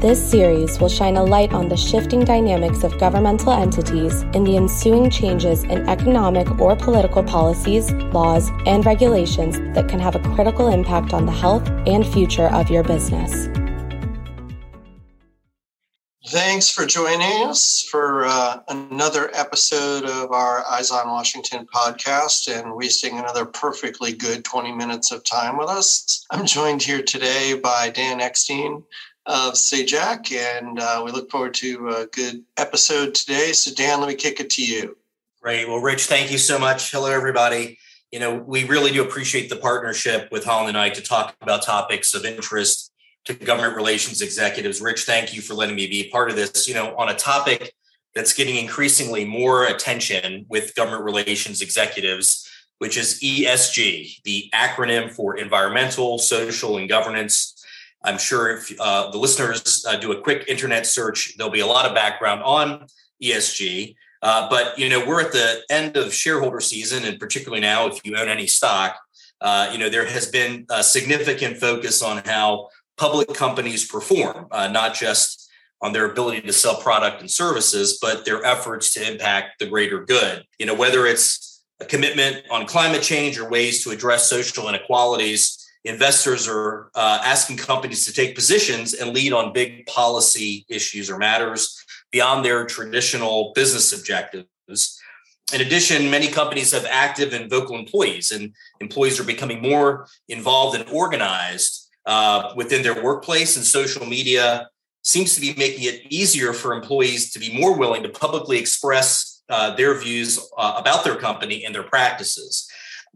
This series will shine a light on the shifting dynamics of governmental entities and the ensuing changes in economic or political policies, laws, and regulations that can have a critical impact on the health and future of your business. Thanks for joining us for uh, another episode of our Eyes on Washington podcast and wasting another perfectly good 20 minutes of time with us. I'm joined here today by Dan Ekstein of Sagac, and uh, we look forward to a good episode today. So, Dan, let me kick it to you. Great. Well, Rich, thank you so much. Hello, everybody. You know, we really do appreciate the partnership with Holland and Knight to talk about topics of interest to government relations executives. Rich, thank you for letting me be part of this. You know, on a topic that's getting increasingly more attention with government relations executives, which is ESG, the acronym for environmental, social, and governance. I'm sure if uh, the listeners uh, do a quick internet search, there'll be a lot of background on ESG. Uh, but you know, we're at the end of shareholder season, and particularly now, if you own any stock, uh, you know there has been a significant focus on how public companies perform, uh, not just on their ability to sell product and services, but their efforts to impact the greater good. You know, whether it's a commitment on climate change or ways to address social inequalities, investors are uh, asking companies to take positions and lead on big policy issues or matters beyond their traditional business objectives. In addition, many companies have active and vocal employees, and employees are becoming more involved and organized uh, within their workplace, and social media seems to be making it easier for employees to be more willing to publicly express uh, their views uh, about their company and their practices.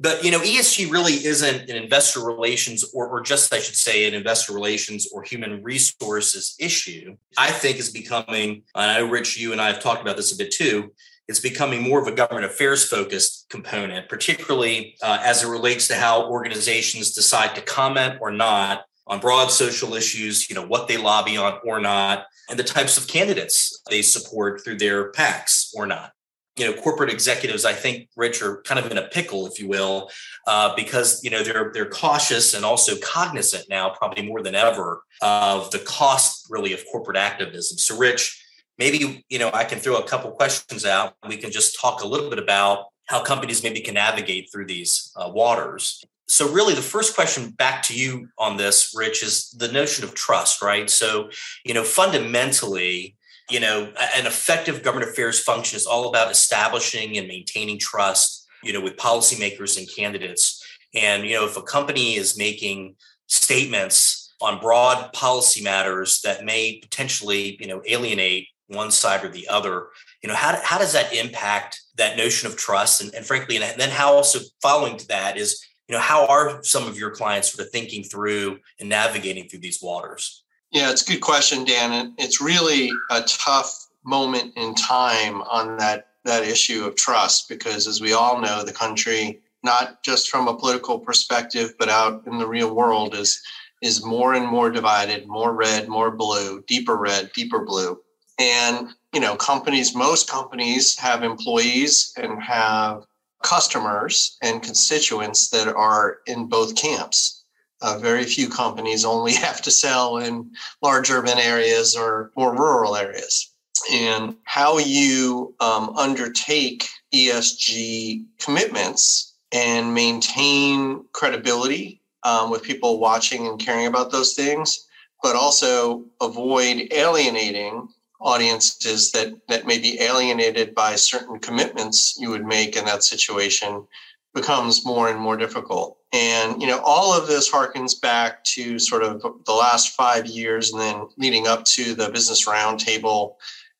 But you know, ESG really isn't an investor relations, or, or just I should say, an investor relations or human resources issue. I think is becoming. And I know Rich, you and I have talked about this a bit too it's becoming more of a government affairs focused component, particularly uh, as it relates to how organizations decide to comment or not on broad social issues, you know, what they lobby on or not, and the types of candidates they support through their PACs or not. You know, corporate executives, I think, Rich, are kind of in a pickle, if you will, uh, because you know they're they're cautious and also cognizant now, probably more than ever, of the cost really of corporate activism. So, Rich, maybe you know I can throw a couple questions out. We can just talk a little bit about how companies maybe can navigate through these uh, waters. So, really, the first question back to you on this, Rich, is the notion of trust, right? So, you know, fundamentally, you know, an effective government affairs function is all about establishing and maintaining trust, you know, with policymakers and candidates. And, you know, if a company is making statements on broad policy matters that may potentially, you know, alienate one side or the other you know how, how does that impact that notion of trust and, and frankly and then how also following to that is you know how are some of your clients sort of thinking through and navigating through these waters yeah it's a good question dan and it's really a tough moment in time on that that issue of trust because as we all know the country not just from a political perspective but out in the real world is is more and more divided more red more blue deeper red deeper blue and, you know, companies, most companies have employees and have customers and constituents that are in both camps. Uh, very few companies only have to sell in large urban areas or more rural areas. And how you um, undertake ESG commitments and maintain credibility um, with people watching and caring about those things, but also avoid alienating audiences that that may be alienated by certain commitments you would make in that situation becomes more and more difficult and you know all of this harkens back to sort of the last five years and then leading up to the business roundtable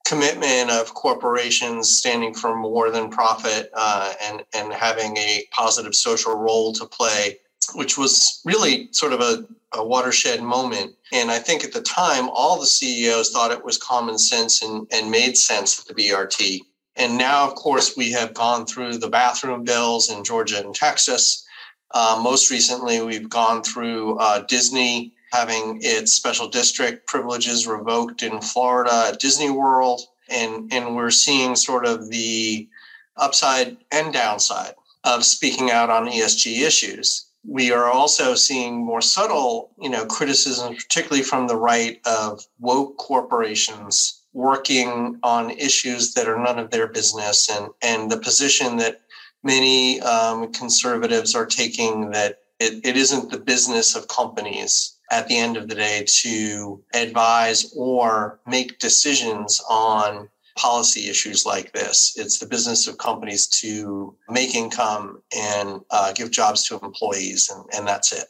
commitment of corporations standing for more than profit uh, and and having a positive social role to play which was really sort of a, a, watershed moment. And I think at the time, all the CEOs thought it was common sense and, and made sense at the BRT. And now, of course, we have gone through the bathroom bills in Georgia and Texas. Uh, most recently, we've gone through uh, Disney having its special district privileges revoked in Florida at Disney World. And, and we're seeing sort of the upside and downside of speaking out on ESG issues. We are also seeing more subtle, you know, criticism, particularly from the right of woke corporations working on issues that are none of their business and, and the position that many um, conservatives are taking that it, it isn't the business of companies at the end of the day to advise or make decisions on policy issues like this. It's the business of companies to make income and uh, give jobs to employees, and, and that's it.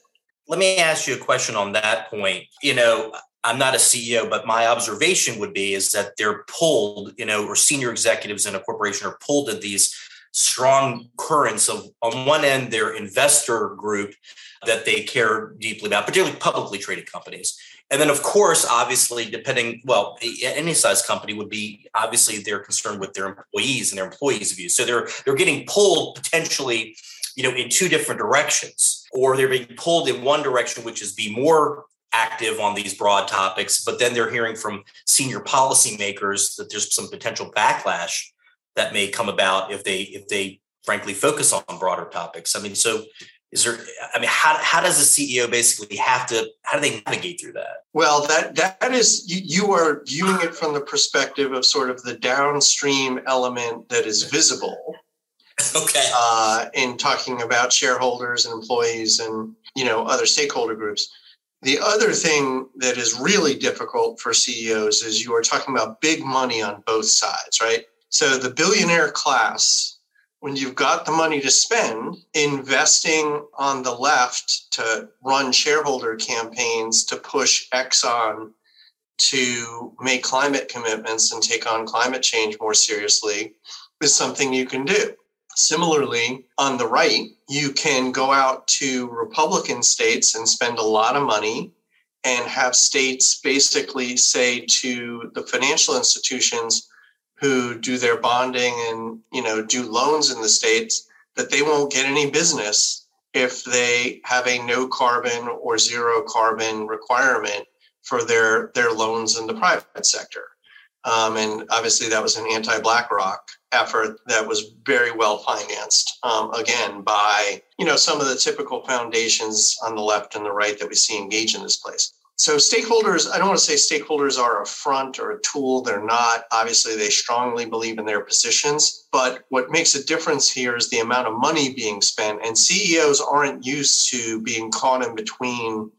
Let me ask you a question on that point. You know, I'm not a CEO, but my observation would be is that they're pulled, you know, or senior executives in a corporation are pulled to these strong currents of on one end their investor group that they care deeply about, particularly publicly traded companies. And then, of course, obviously, depending, well, any size company would be obviously they're concerned with their employees and their employees' views. So they're they're getting pulled potentially, you know, in two different directions, or they're being pulled in one direction, which is be more active on these broad topics, but then they're hearing from senior policymakers that there's some potential backlash that may come about if they if they frankly focus on broader topics. I mean, so is there i mean how, how does a ceo basically have to how do they navigate through that? Well that that is you, you are viewing it from the perspective of sort of the downstream element that is visible. Okay. Uh, in talking about shareholders and employees and you know other stakeholder groups. The other thing that is really difficult for ceos is you are talking about big money on both sides right so the billionaire class when you've got the money to spend, investing on the left to run shareholder campaigns to push Exxon to make climate commitments and take on climate change more seriously is something you can do. Similarly, on the right, you can go out to Republican states and spend a lot of money and have states basically say to the financial institutions, who do their bonding and you know do loans in the states that they won't get any business if they have a no carbon or zero carbon requirement for their their loans in the private sector. Um, and obviously that was an anti-blackrock effort that was very well financed um, again by you know some of the typical foundations on the left and the right that we see engage in this place so stakeholders, I don't want to say stakeholders are a front or a tool. They're not. Obviously, they strongly believe in their positions. But what makes a difference here is the amount of money being spent. And CEOs aren't used to being caught in between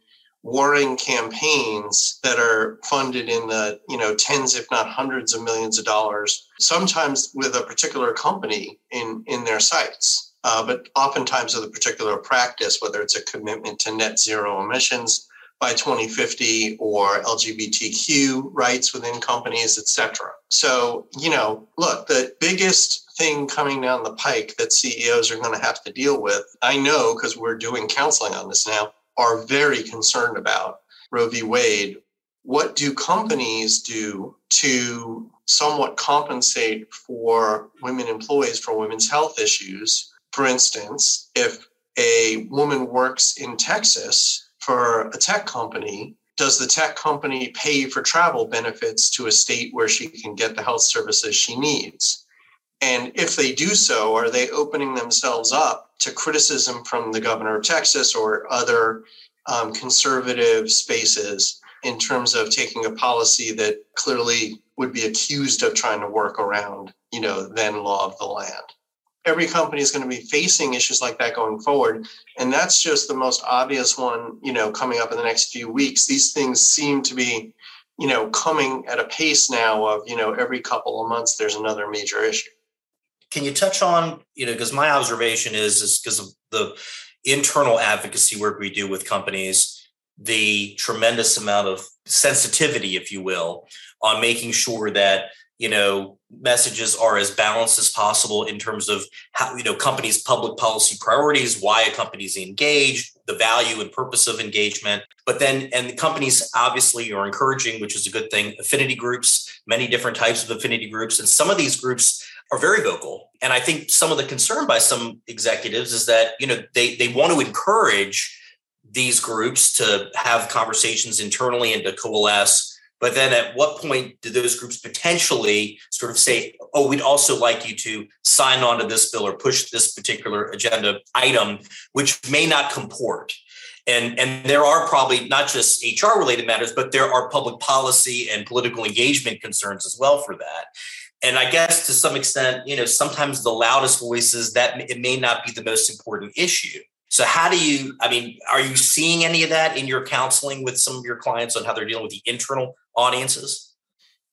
warring campaigns that are funded in the you know tens if not hundreds of millions of dollars sometimes with a particular company in in their sights uh, but oftentimes with a particular practice whether it's a commitment to net zero emissions by 2050 or LGBTQ rights within companies, etc. So, you know, look, the biggest thing coming down the pike that CEOs are going to have to deal with, I know because we're doing counseling on this now, are very concerned about Roe v. Wade. What do companies do to somewhat compensate for women employees for women's health issues? For instance, if a woman works in Texas for a tech company, does the tech company pay for travel benefits to a state where she can get the health services she needs? And if they do so, are they opening themselves up to criticism from the governor of Texas or other um, conservative spaces in terms of taking a policy that clearly would be accused of trying to work around, you know, then law of the land? Every company is going to be facing issues like that going forward. And that's just the most obvious one you know coming up in the next few weeks. These things seem to be you know coming at a pace now of you know every couple of months there's another major issue. Can you touch on you know because my observation is is because of the internal advocacy work we do with companies the tremendous amount of sensitivity if you will on making sure that you know messages are as balanced as possible in terms of how you know companies public policy priorities why a company's engaged the value and purpose of engagement but then and the companies obviously are encouraging which is a good thing affinity groups many different types of affinity groups and some of these groups are very vocal. And I think some of the concern by some executives is that, you know, they, they want to encourage these groups to have conversations internally and to coalesce. But then at what point do those groups potentially sort of say, oh, we'd also like you to sign on to this bill or push this particular agenda item, which may not comport? And, and there are probably not just HR related matters, but there are public policy and political engagement concerns as well for that. And I guess to some extent, you know, sometimes the loudest voices that it may not be the most important issue. So how do you, I mean, are you seeing any of that in your counseling with some of your clients on how they're dealing with the internal audiences?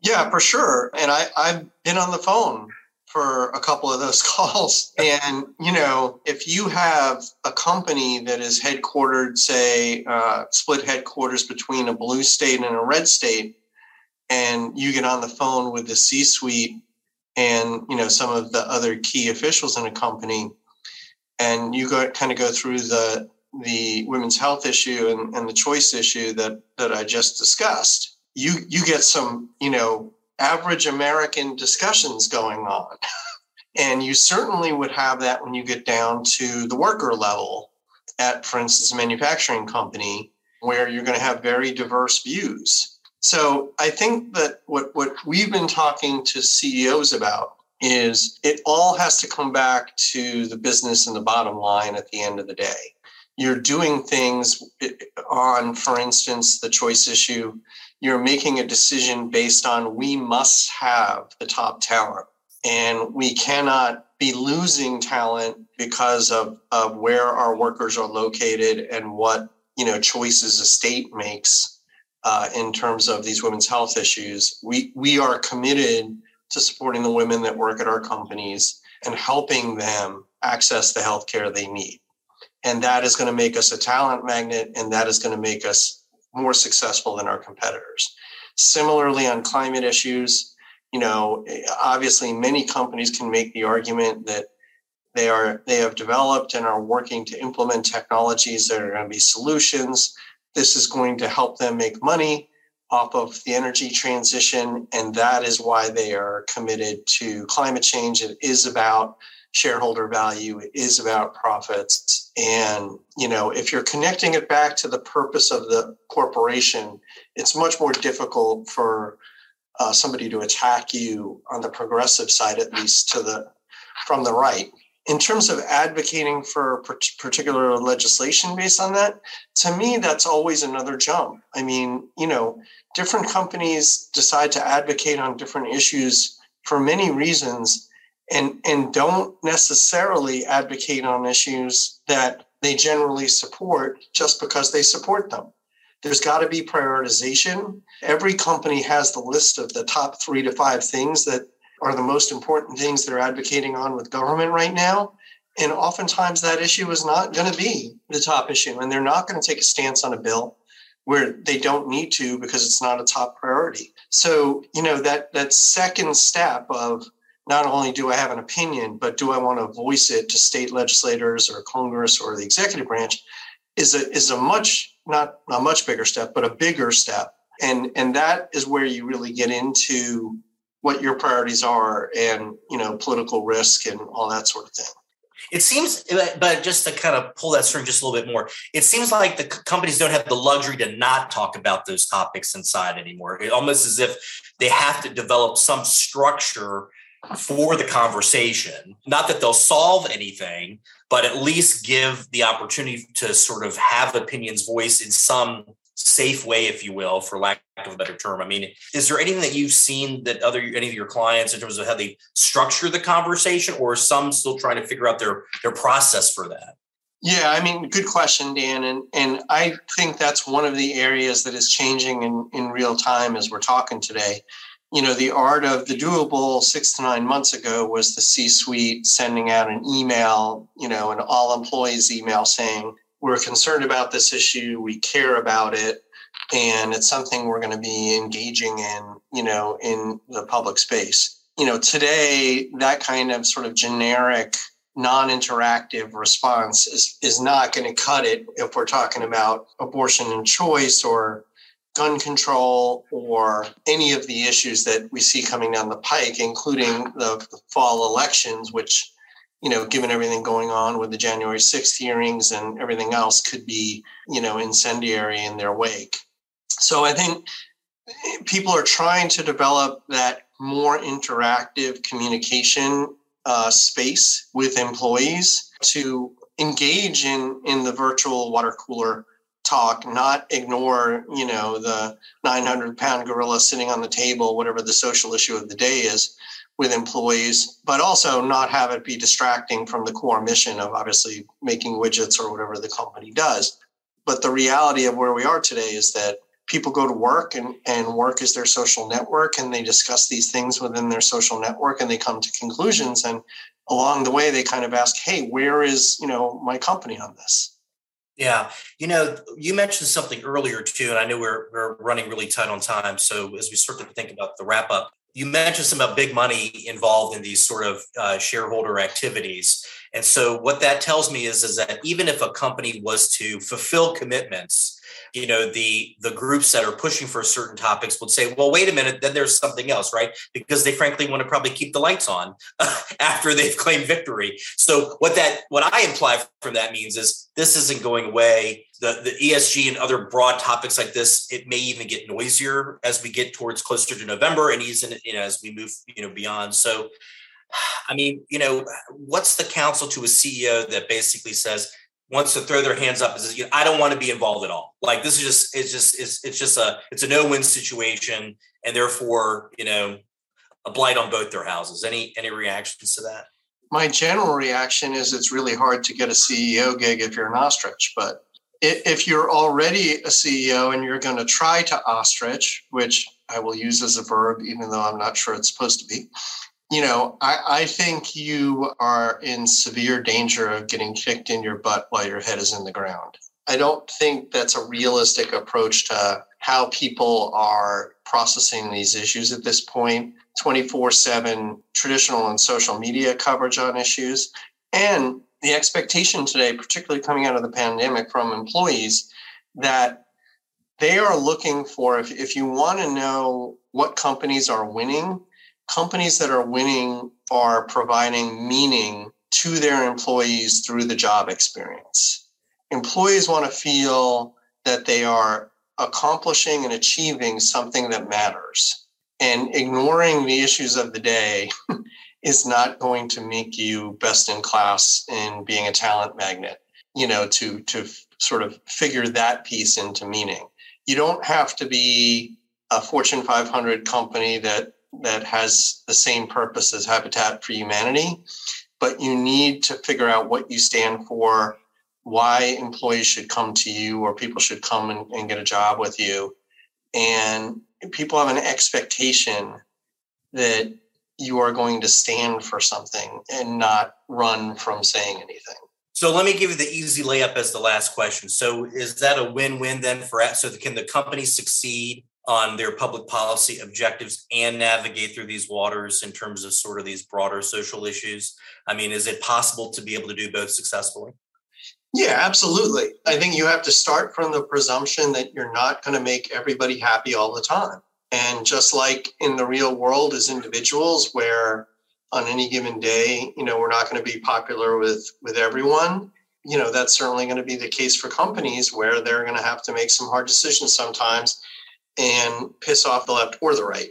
Yeah, for sure. And I, I've been on the phone for a couple of those calls. And, you know, if you have a company that is headquartered, say, uh, split headquarters between a blue state and a red state, and you get on the phone with the C suite and, you know, some of the other key officials in a company, and you go kind of go through the the women's health issue and, and the choice issue that that I just discussed, you you get some, you know, average American discussions going on. and you certainly would have that when you get down to the worker level at, for instance, a manufacturing company where you're going to have very diverse views. So I think that what, what we've been talking to CEOs about is it all has to come back to the business and the bottom line at the end of the day. You're doing things on, for instance, the choice issue. You're making a decision based on we must have the top talent. And we cannot be losing talent because of, of where our workers are located and what you know choices a state makes uh, in terms of these women's health issues. We we are committed to supporting the women that work at our companies and helping them access the health care they need and that is going to make us a talent magnet and that is going to make us more successful than our competitors. Similarly, on climate issues, you know, obviously many companies can make the argument that they are they have developed and are working to implement technologies that are going to be solutions. This is going to help them make money off of the energy transition, and that is why they are committed to climate change. It is about shareholder value it is about profits and you know if you're connecting it back to the purpose of the corporation it's much more difficult for uh, somebody to attack you on the progressive side at least to the from the right in terms of advocating for particular legislation based on that to me that's always another jump i mean you know different companies decide to advocate on different issues for many reasons and and don't necessarily advocate on issues that they generally support just because they support them. There's got to be prioritization. Every company has the list of the top 3 to 5 things that are the most important things they're advocating on with government right now. And oftentimes that issue is not going to be the top issue and they're not going to take a stance on a bill where they don't need to because it's not a top priority. So, you know, that that second step of not only do I have an opinion, but do I want to voice it to state legislators or Congress or the executive branch is a is a much not a much bigger step, but a bigger step. And and that is where you really get into what your priorities are and you know political risk and all that sort of thing. It seems, but just to kind of pull that string just a little bit more, it seems like the companies don't have the luxury to not talk about those topics inside anymore. It almost as if they have to develop some structure for the conversation. Not that they'll solve anything, but at least give the opportunity to sort of have opinions voiced in some safe way, if you will, for lack of a better term. I mean, is there anything that you've seen that other any of your clients in terms of how they structure the conversation, or are some still trying to figure out their their process for that? Yeah, I mean, good question, Dan. And and I think that's one of the areas that is changing in, in real time as we're talking today you know, the art of the doable six to nine months ago was the C suite sending out an email, you know, an all employees email saying, we're concerned about this issue, we care about it, and it's something we're going to be engaging in, you know, in the public space. You know, today, that kind of sort of generic, non interactive response is, is not going to cut it if we're talking about abortion and choice or gun control or any of the issues that we see coming down the pike, including the, the fall elections, which, you know, given everything going on with the January 6th hearings and everything else, could be, you know, incendiary in their wake. So I think people are trying to develop that more interactive communication uh, space with employees to engage in in the virtual water cooler talk, not ignore, you know, the 900 pound gorilla sitting on the table, whatever the social issue of the day is with employees, but also not have it be distracting from the core mission of obviously making widgets or whatever the company does. But the reality of where we are today is that people go to work and, and work is their social network and they discuss these things within their social network and they come to conclusions and along the way they kind of ask hey where is you know my company on this yeah, you know, you mentioned something earlier too, and I know we're we're running really tight on time. So as we start to think about the wrap up, you mentioned some about big money involved in these sort of uh, shareholder activities, and so what that tells me is is that even if a company was to fulfill commitments you know the the groups that are pushing for certain topics would say well wait a minute then there's something else right? Because they frankly want to probably keep the lights on after they've claimed victory. So what that what i imply from that means is this isn't going away the the esg and other broad topics like this it may even get noisier as we get towards closer to november and even you know as we move you know beyond so i mean you know what's the counsel to a ceo that basically says wants to throw their hands up and says, you know, I don't want to be involved at all. Like this is just, it's just, it's, it's just a, it's a no-win situation. And therefore, you know, a blight on both their houses. Any, any reactions to that? My general reaction is it's really hard to get a CEO gig if you're an ostrich, but if you're already a CEO and you're going to try to ostrich, which I will use as a verb, even though I'm not sure it's supposed to be, you know, I, I think you are in severe danger of getting kicked in your butt while your head is in the ground. I don't think that's a realistic approach to how people are processing these issues at this point. point 24 7 traditional and social media coverage on issues. And the expectation today, particularly coming out of the pandemic from employees, that they are looking for, if, if you want to know what companies are winning, companies that are winning are providing meaning to their employees through the job experience. Employees want to feel that they are accomplishing and achieving something that matters. And ignoring the issues of the day is not going to make you best in class in being a talent magnet, you know, to, to sort of figure that piece into meaning. You don't have to be a Fortune 500 company that that has the same purpose as Habitat for Humanity, but you need to figure out what you stand for, why employees should come to you or people should come and, and get a job with you. And people have an expectation that you are going to stand for something and not run from saying anything. So let me give you the easy layup as the last question. So is that a win-win then for so can the company succeed on their public policy objectives and navigate through these waters in terms of sort of these broader social issues? I mean, is it possible to be able to do both successfully? Yeah, absolutely. I think you have to start from the presumption that you're not going to make everybody happy all the time. And just like in the real world as individuals where on any given day, you know, we're not going to be popular with with everyone, you know, that's certainly going to be the case for companies where they're going to have to make some hard decisions sometimes and piss off the left or the right.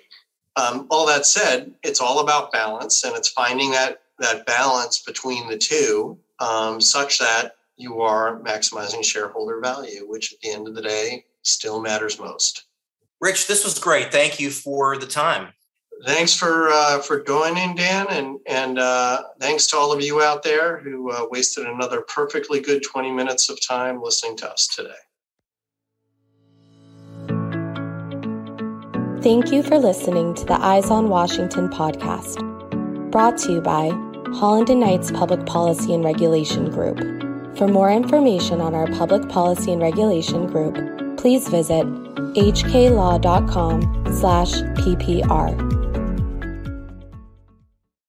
Um, all that said, it's all about balance, and it's finding that that balance between the two, um, such that you are maximizing shareholder value, which at the end of the day still matters most. Rich, this was great. Thank you for the time. Thanks for uh, for joining, Dan, and and uh, thanks to all of you out there who uh, wasted another perfectly good twenty minutes of time listening to us today. Thank you for listening to the Eyes on Washington podcast, brought to you by Holland and Knights Public Policy and Regulation Group. For more information on our Public Policy and Regulation Group, please visit hklaw.com/ppr.